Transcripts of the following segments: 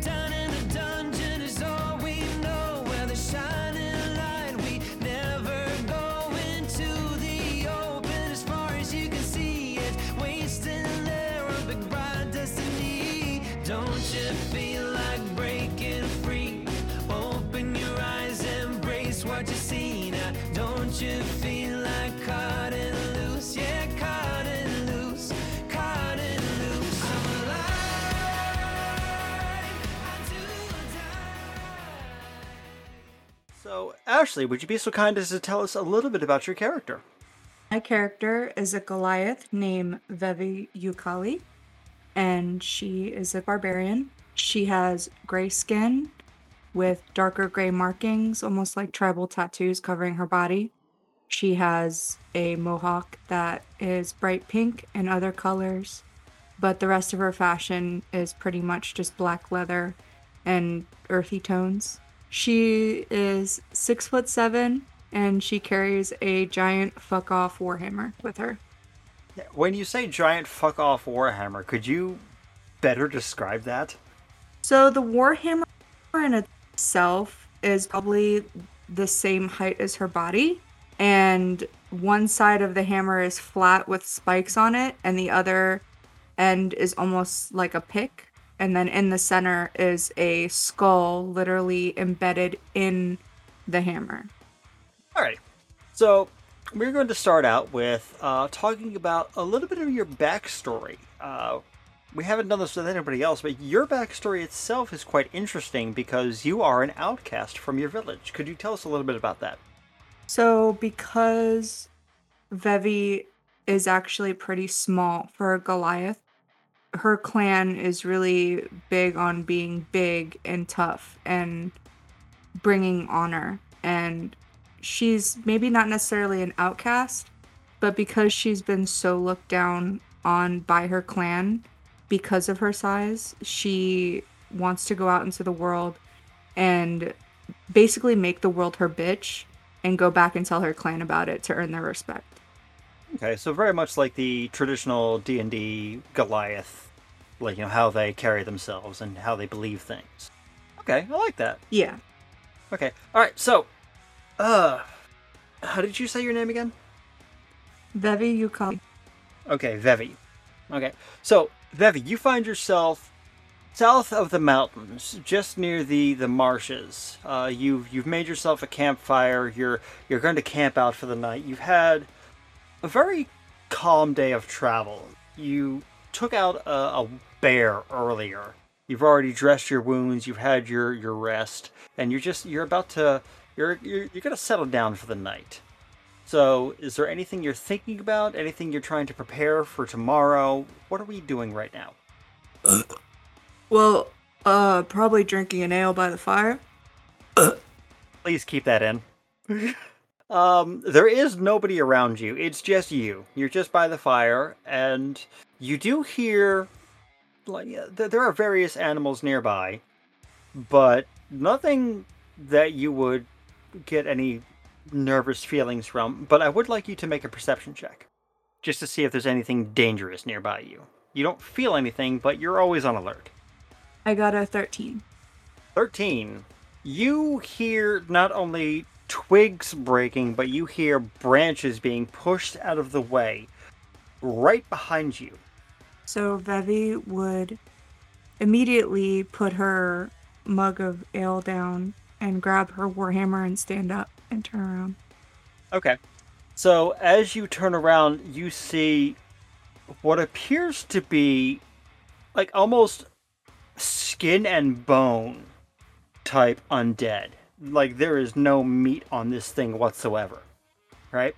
Down Ashley, would you be so kind as to tell us a little bit about your character? My character is a Goliath named Vevi Ukali, and she is a barbarian. She has gray skin with darker gray markings, almost like tribal tattoos covering her body. She has a mohawk that is bright pink and other colors, but the rest of her fashion is pretty much just black leather and earthy tones. She is six foot seven and she carries a giant fuck off warhammer with her. When you say giant fuck off Warhammer, could you better describe that? So the warhammer in itself is probably the same height as her body, and one side of the hammer is flat with spikes on it, and the other end is almost like a pick. And then in the center is a skull literally embedded in the hammer. All right. So, we're going to start out with uh, talking about a little bit of your backstory. Uh, we haven't done this with anybody else, but your backstory itself is quite interesting because you are an outcast from your village. Could you tell us a little bit about that? So, because Vevi is actually pretty small for a Goliath, her clan is really big on being big and tough and bringing honor. And she's maybe not necessarily an outcast, but because she's been so looked down on by her clan because of her size, she wants to go out into the world and basically make the world her bitch and go back and tell her clan about it to earn their respect. Okay, so very much like the traditional D and D Goliath, like you know how they carry themselves and how they believe things. Okay, I like that. Yeah. Okay, all right. So, uh, how did you say your name again? Vevi Ukali. Okay, Vevi. Okay, so Vevi, you find yourself south of the mountains, just near the the marshes. Uh, you've you've made yourself a campfire. You're you're going to camp out for the night. You've had a very calm day of travel. You took out a, a bear earlier. You've already dressed your wounds. You've had your your rest, and you're just you're about to you're you're, you're to settle down for the night. So, is there anything you're thinking about? Anything you're trying to prepare for tomorrow? What are we doing right now? Well, uh, probably drinking an ale by the fire. Please keep that in. um, there is nobody around you. It's just you. You're just by the fire, and you do hear like there are various animals nearby, but nothing that you would get any nervous feelings from. But I would like you to make a perception check, just to see if there's anything dangerous nearby you. You don't feel anything, but you're always on alert. I got a 13. 13. You hear not only twigs breaking, but you hear branches being pushed out of the way right behind you. So Vevi would immediately put her mug of ale down and grab her warhammer and stand up and turn around. Okay. So as you turn around, you see what appears to be like almost skin and bone type undead. Like there is no meat on this thing whatsoever. Right?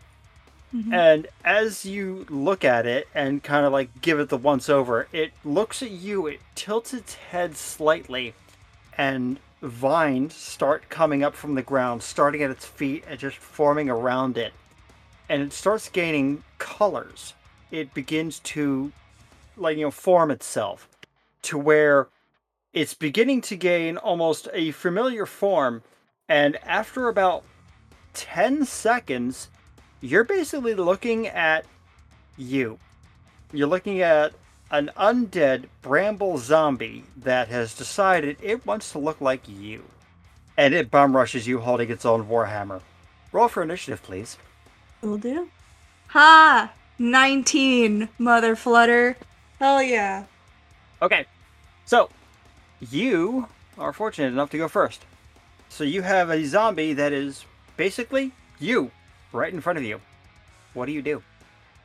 Mm-hmm. And as you look at it and kind of like give it the once over, it looks at you, it tilts its head slightly, and vines start coming up from the ground, starting at its feet and just forming around it. And it starts gaining colors. It begins to, like, you know, form itself to where it's beginning to gain almost a familiar form. And after about 10 seconds, you're basically looking at you. You're looking at an undead bramble zombie that has decided it wants to look like you. And it bum rushes you holding its own warhammer. Roll for initiative, please. Will do. Ha! 19, mother flutter. Hell yeah. Okay, so you are fortunate enough to go first. So you have a zombie that is basically you, right in front of you. What do you do?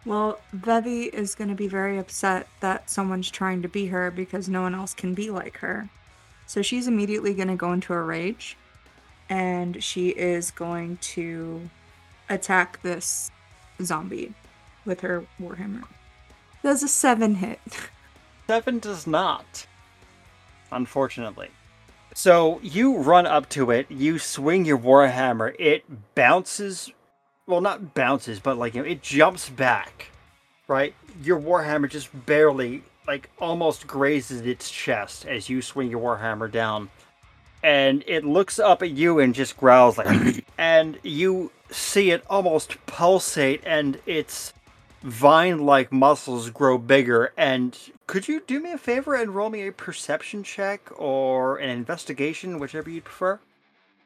Well, Vevi is going to be very upset that someone's trying to be her because no one else can be like her. So she's immediately going to go into a rage and she is going to attack this zombie with her warhammer. Does a 7 hit? Seven does not. Unfortunately. So you run up to it, you swing your warhammer, it bounces well not bounces, but like you know, it jumps back. Right? Your warhammer just barely like almost grazes its chest as you swing your warhammer down. And it looks up at you and just growls like and you see it almost pulsate and its vine like muscles grow bigger. And could you do me a favor and roll me a perception check or an investigation, whichever you'd prefer?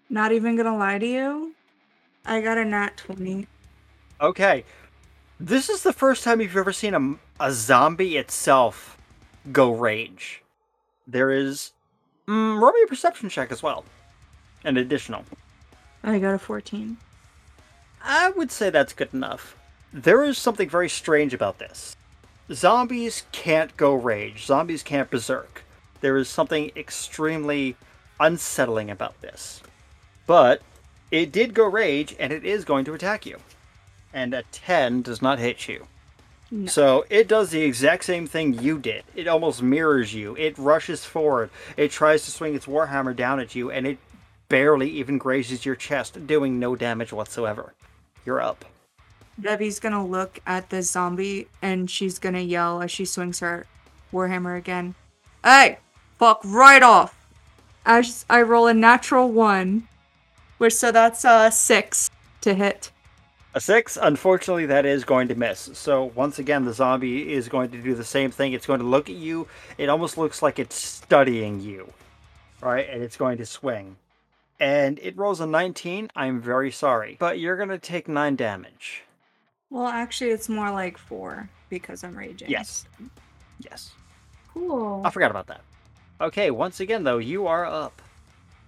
Not even to lie to you. I got a nat 20. Okay. This is the first time you've ever seen a, a zombie itself go rage. There is. Mm, roll me a perception check as well. An additional. I got a 14. I would say that's good enough. There is something very strange about this. Zombies can't go rage, zombies can't berserk. There is something extremely unsettling about this. But it did go rage, and it is going to attack you. And a 10 does not hit you. No. So it does the exact same thing you did. It almost mirrors you. It rushes forward. It tries to swing its warhammer down at you, and it barely even grazes your chest, doing no damage whatsoever. You're up. Vevi's gonna look at the zombie and she's gonna yell as she swings her warhammer again. Hey, fuck right off! As I roll a natural one, which so that's a six to hit. A six, unfortunately, that is going to miss. So once again, the zombie is going to do the same thing. It's going to look at you. It almost looks like it's studying you, right? And it's going to swing. And it rolls a 19. I'm very sorry, but you're going to take nine damage. Well, actually, it's more like four because I'm raging. Yes. Yes. Cool. I forgot about that. Okay, once again, though, you are up.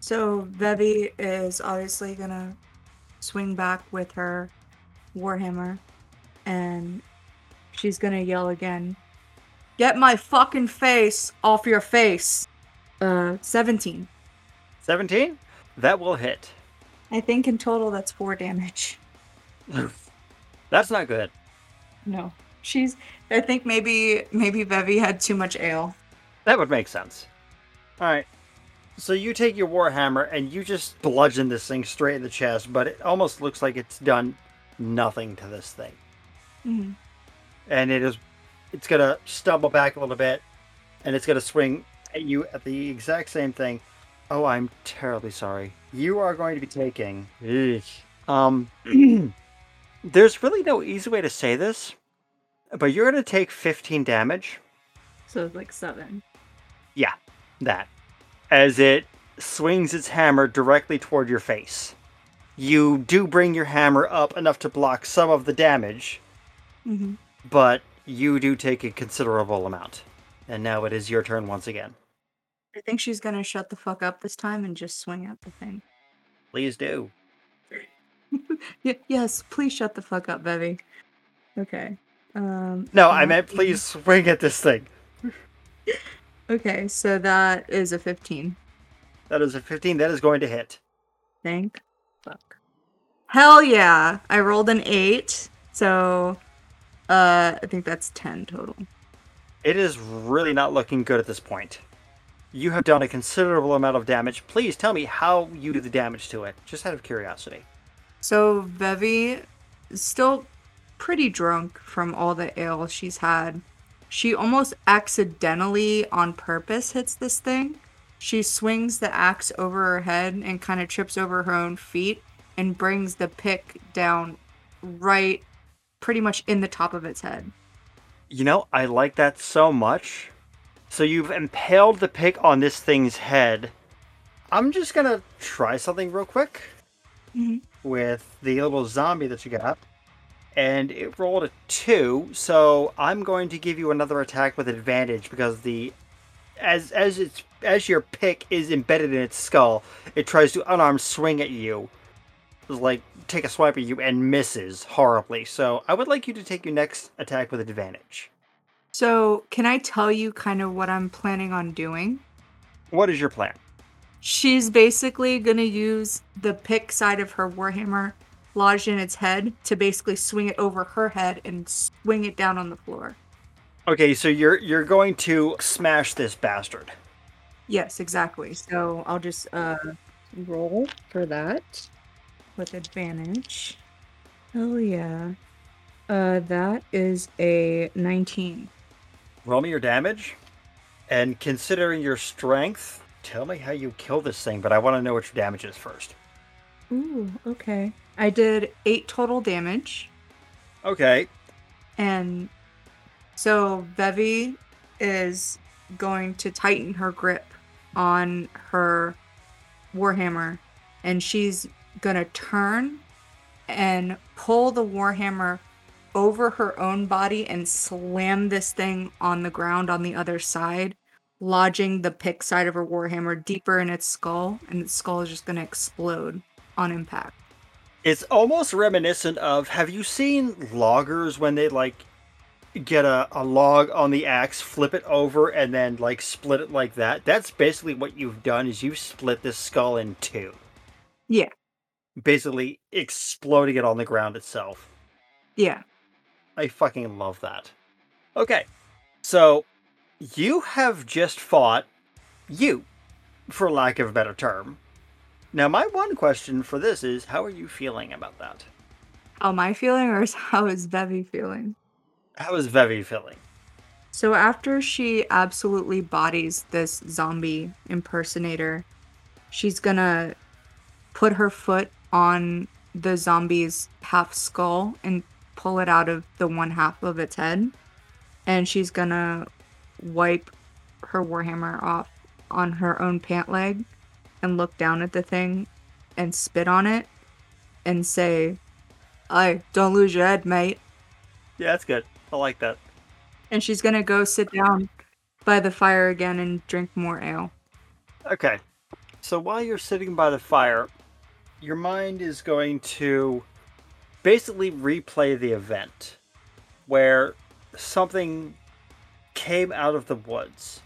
So Vevi is obviously gonna swing back with her warhammer, and she's gonna yell again. Get my fucking face off your face. Uh, 17. 17? That will hit. I think in total that's four damage. That's not good. No, she's. I think maybe maybe Vevi had too much ale. That would make sense. Alright. So you take your warhammer and you just bludgeon this thing straight in the chest, but it almost looks like it's done nothing to this thing. Mhm. And it is it's gonna stumble back a little bit and it's gonna swing at you at the exact same thing. Oh, I'm terribly sorry. You are going to be taking Eek. um there's really no easy way to say this, but you're gonna take 15 damage. So it's like seven. Yeah, that. As it swings its hammer directly toward your face. You do bring your hammer up enough to block some of the damage, hmm but you do take a considerable amount. And now it is your turn once again. I think she's gonna shut the fuck up this time and just swing at the thing. Please do. Y- yes, please shut the fuck up, Vevi. Okay. Um. No, I uh, meant please swing at this thing. Okay, so that is a 15. That is a 15. That is going to hit. Thank fuck. Hell yeah! I rolled an 8, so uh I think that's 10 total. It is really not looking good at this point. You have done a considerable amount of damage. Please tell me how you do the damage to it, just out of curiosity. So Vevi is still pretty drunk from all the ale she's had. She almost accidentally on purpose hits this thing. She swings the axe over her head and kind of trips over her own feet and brings the pick down right pretty much in the top of its head. You know, I like that so much. So you've impaled the pick on this thing's head. I'm just gonna try something real quick Mhm. with the little zombie that you got. And it rolled a two, so I'm going to give you another attack with advantage because the as as it's as your pick is embedded in its skull, it tries to unarmed swing at you. Like take a swipe at you and misses horribly. So I would like you to take your next attack with advantage. So, can I tell you kind of what I'm planning on doing? What is your plan? She's basically going to use the pick side of her Warhammer lodged in its head to basically swing it over her head and swing it down on the floor. Okay, so you're you're going to smash this bastard. Yes, exactly. So, I'll just uh roll for that with advantage. Oh yeah. Uh that is a 19. Roll me your damage, and considering your strength, tell me how you kill this thing. But I want to know what your damage is first. Ooh, okay. I did 8 total damage. Okay, And so Vevi is going to tighten her grip on her Warhammer and she's going to turn and pull the Warhammer over her own body and slam this thing on the ground on the other side, lodging the pick side of her Warhammer deeper in its skull, and its skull is just going to explode on impact. it's almost reminiscent of. Have you seen loggers when they like get a, a log on the axe, flip it over, and then like split it like that? That's basically what you've done. Is you've split this skull in two. Yeah. Basically exploding it on the ground itself. Yeah. I fucking love that. Okay, so you have just fought you, for lack of a better term. Now, my one question for this is how are you feeling about that? Oh, how am I feeling, or how is Vevi feeling? How is Vevi feeling? So after she absolutely bodies this zombie impersonator, she's gonna put her foot on the zombie's half skull and pull it out of the one half of its head. And she's gonna wipe her warhammer off on her own pant leg and look down at the thing and spit on it and say, I don't lose your head, mate. Yeah, that's good. I like that. and she's gonna go sit down by the fire again and drink more ale. Okay, so while you're sitting by the fire, your mind is going to basically replay the event where something came out of the woods,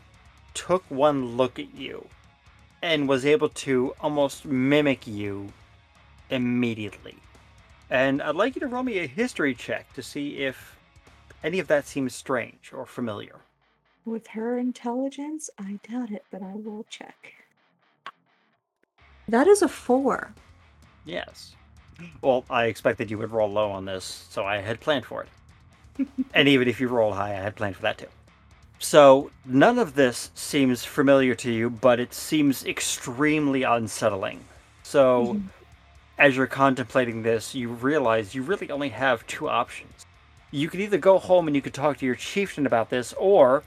took one look at you, and was able to almost mimic you immediately. And I'd like you to roll me a history check to see if any of that seems strange or familiar. With her intelligence, I doubt it, but I will check. That is a four. Yes. Well, I expected you would roll low on this, so I had planned for it. and even if you roll high, I had planned for that too. So, none of this seems familiar to you, but it seems extremely unsettling. So, mm-hmm. as you're contemplating this, you realize you really only have two options. You could either go home and you could talk to your chieftain about this, or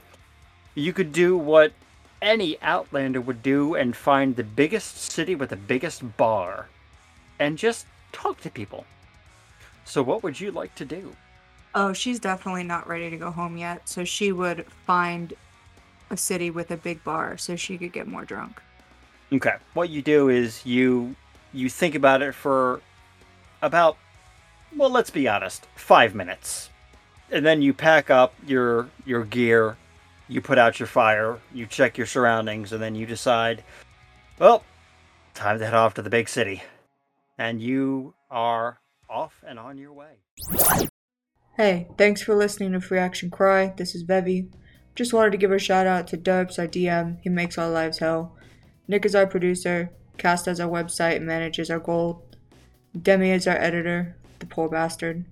you could do what any outlander would do and find the biggest city with the biggest bar and just talk to people. So, what would you like to do? Oh, she's definitely not ready to go home yet, so she would find a city with a big bar so she could get more drunk. Okay, what you do is you you think about it for about well, let's be honest, five minutes, and then you pack up your your gear, you put out your fire, you check your surroundings, and then you decide, well, time to head off to the big city, and you are off and on your way. Hey, thanks for listening to Free Action Cry. This is Vevi. Just wanted to give a shout out to Dubs, our DM. He makes our lives hell. Nick is our producer. Cast has our website and manages our gold. Demi is our editor, the poor bastard.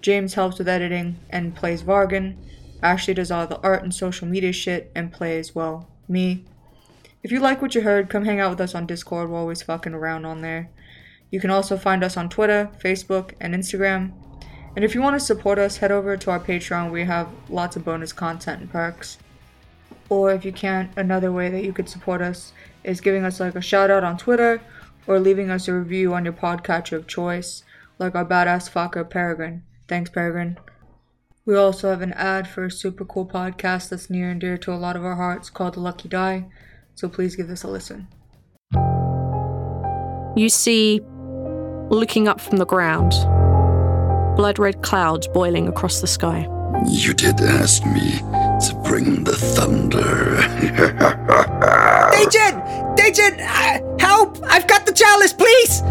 James helps with editing and plays Vargan. Ashley does all the art and social media shit and plays, well, me. If you like what you heard, come hang out with us on Discord. We're always fucking around on there. You can also find us on Twitter, Facebook, and Instagram. And if you want to support us, head over to our Patreon. We have lots of bonus content and perks. Or if you can't, another way that you could support us is giving us like a shout out on Twitter or leaving us a review on your podcatcher of choice, like our badass fucker Peregrine. Thanks, Peregrine. We also have an ad for a super cool podcast that's near and dear to a lot of our hearts called The Lucky Die, so please give this a listen. You see, looking up from the ground, blood red clouds boiling across the sky. You did ask me to bring the thunder. Agent! Agent! Uh, help! I've got the chalice, please!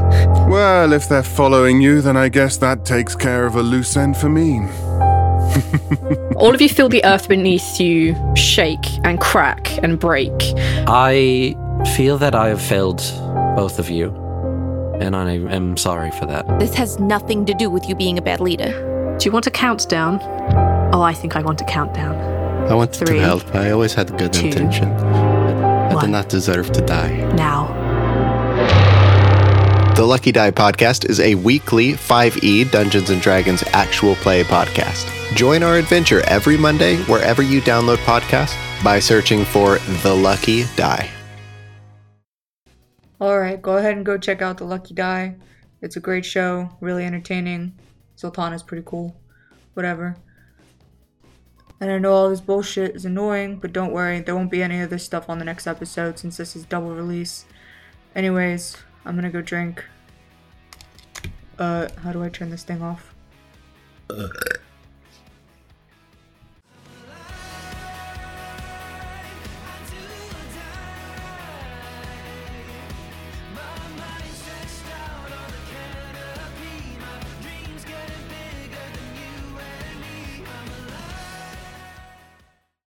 Well, if they're following you, then I guess that takes care of a loose end for me. All of you feel the earth beneath you shake and crack and break. I feel that I have failed both of you, and I am sorry for that. This has nothing to do with you being a bad leader. Do you want a countdown? Oh, I think I want a countdown. I wanted Three, to help. I always had good two, intention. I one. did not deserve to die. Now. The Lucky Die podcast is a weekly 5e Dungeons and Dragons actual play podcast. Join our adventure every Monday wherever you download podcasts by searching for The Lucky Die. Alright, go ahead and go check out The Lucky Die. It's a great show, really entertaining. Sultana's pretty cool. Whatever. And I know all this bullshit is annoying, but don't worry, there won't be any of this stuff on the next episode since this is double release. Anyways, I'm gonna go drink. Uh, how do I turn this thing off?